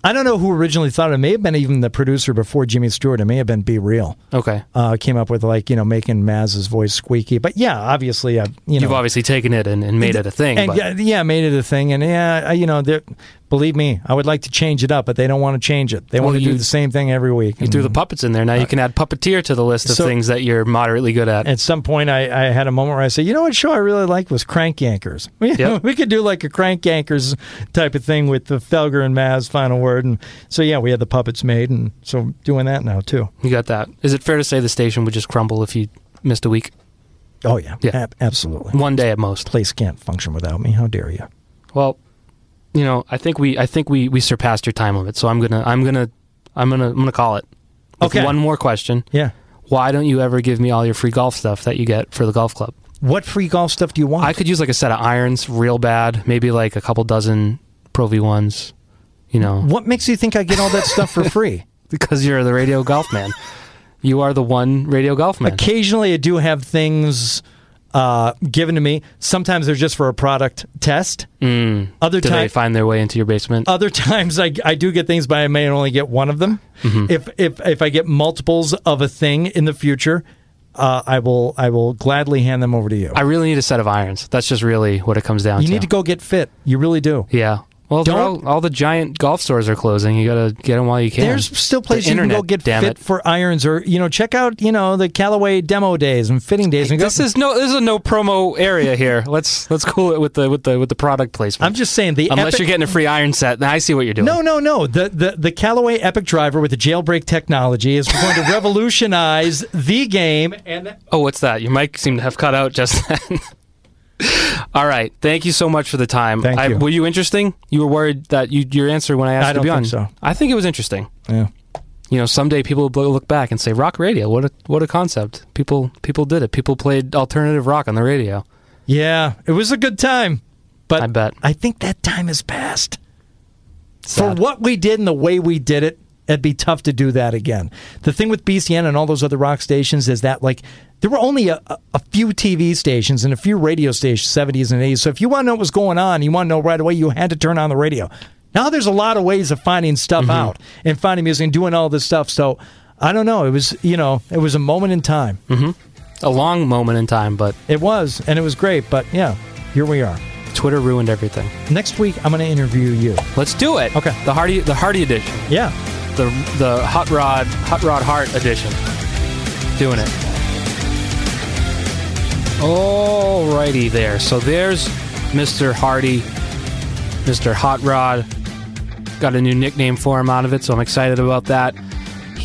I don't know who originally thought it. it may have been even the producer before Jimmy Stewart. It may have been Be Real. Okay, Uh, came up with like you know making Maz's voice squeaky. But yeah, obviously, uh, you know, you've obviously taken it and, and made it a thing. and but yeah, made it a thing. And yeah, you know, they're- believe me, I would like to change it up, but they don't want to change it. They Well, want to do the same thing every week. you threw the mm-hmm. puppets in there. Now you can add puppeteer to the list of So- things that you're moderately good at. At some point, I, I had a moment where I said, you know what show I really liked was Crank Yankers. We, <laughs> Yep. we could do like a Crank Yankers type of thing with the Felger and Maz final word. And so, yeah, we had the puppets made. And so doing that now, too. You got that. Is it fair to say the station would just crumble if you missed a week? Oh, yeah. Yeah. Ab- absolutely. One day at most. Place can't function without me. How dare you? Well, you know, I think we I think we we surpassed your time limit. So I'm gonna I'm gonna I'm gonna I'm gonna call it. Okay. One more question. Yeah. Why don't you ever give me all your free golf stuff that you get for the golf club? What free golf stuff do you want? I could use like a set of irons, real bad. Maybe like a couple dozen Pro V ones. You know, what makes you think I get all that stuff for free? <laughs> <laughs> because you're the radio golf man. You are the one radio golf man. Occasionally, I do have things uh, given to me. Sometimes they're just for a product test. Mm. Other Do they find their way into your basement? other <laughs> times I, I do get things, but I may only get one of them. Mm-hmm. If if if I get multiples of a thing in the future, uh, I will I will gladly hand them over to you. I really need a set of irons. That's just really what it comes down you to. need to go get fit. You really do. Yeah. Well, Don't- all, all the giant golf stores are closing. You got to get them while you can. There's still The places you can go get fit it. for irons, or you know, check out you know the Callaway demo days and fitting days. And go, This is no. This is a no promo area here. Let's let's cool it with the with the with the product placement. I'm just saying the Unless Epic- you're getting a free iron set, then I see what you're doing. No, no, no. The, the the Callaway Epic Driver with the jailbreak technology is going to <laughs> revolutionize the game. And Oh, what's that? Your mic seemed to have cut out just then. <laughs> <laughs> All right. Thank you so much for the time. Thank I, you. Were you interesting? You were worried that you, your answer when I asked I you to be on. so. I think it was interesting. yeah. You know, someday people will look back and say, "Rock radio, what a what a concept." People people did it. People played alternative rock on the radio. yeah, it was a good time, but I bet. I think that time has passed. Sad. For what we did and the way we did it, it'd be tough to do that again. The thing with BCN and all those other rock stations is that like there were only a, a- few TV stations and a few radio stations, 70s and 80s. So if you want to know what was going on, you want to know right away, you had to turn on the radio. Now there's a lot of ways of finding stuff mm-hmm. out and finding music and doing all this stuff. So I don't know. It was, you know, it was a moment in time. Mm-hmm. A long moment in time, but It was, and it was great. But yeah, here we are. Twitter ruined everything. Next week, I'm going to interview you. Let's do it. Okay. The Hardy the Hardy edition. Yeah. The the Hot Rod Hot Rod Heart edition. Doing it. Alrighty there. So there's Mr. Hardy, Mr. Hot Rod. Got a new nickname for him out of it, so I'm excited about that.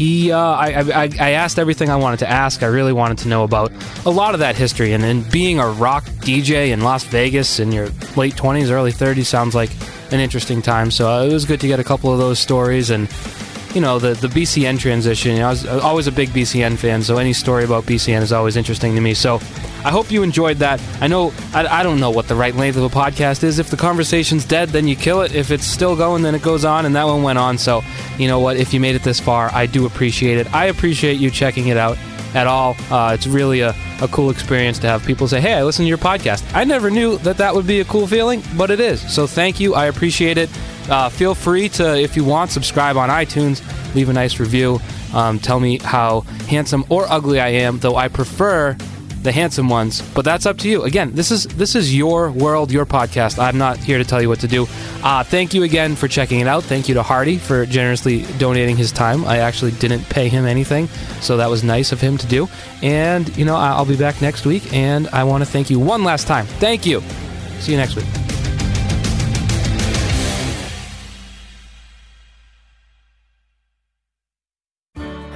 He, uh, I, I, I asked everything I wanted to ask. I really wanted to know about a lot of that history, and, being a rock DJ in Las Vegas in your late 20s, early 30s sounds like an interesting time. So uh, it was good to get a couple of those stories and you know the the BCN transition. You know, I was always a big BCN fan, so any story about BCN is always interesting to me. So I hope you enjoyed that. I know I, I don't know what the right length of a podcast is. If the conversation's dead, then you kill it. If it's still going, then it goes on, and that one went on. So you know what? If you made it this far, I do appreciate it. I appreciate you checking it out at all. Uh, it's really a, a cool experience to have people say, Hey, I listen to your podcast. I never knew that that would be a cool feeling, but it is. So thank you. I appreciate it. Uh, feel free to, if you want, subscribe on iTunes, leave a nice review. Um, tell me how handsome or ugly I am, though I prefer the handsome ones. But that's up to you. Again, this is this is your world, your podcast. I'm not here to tell you what to do. Uh, thank you again for checking it out. Thank you to Hardy for generously donating his time. I actually didn't pay him anything, so that was nice of him to do. And you know, I'll be back next week, and I want to thank you one last time. Thank you. See you next week.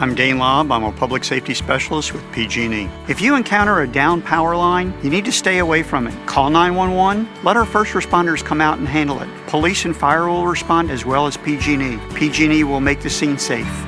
I'm Dane Lobb. I'm a public safety specialist with PG&E. If you encounter a down power line, you need to stay away from it. Call 911. Let our first responders come out and handle it. Police and fire will respond as well as PG&E. PG&E will make the scene safe.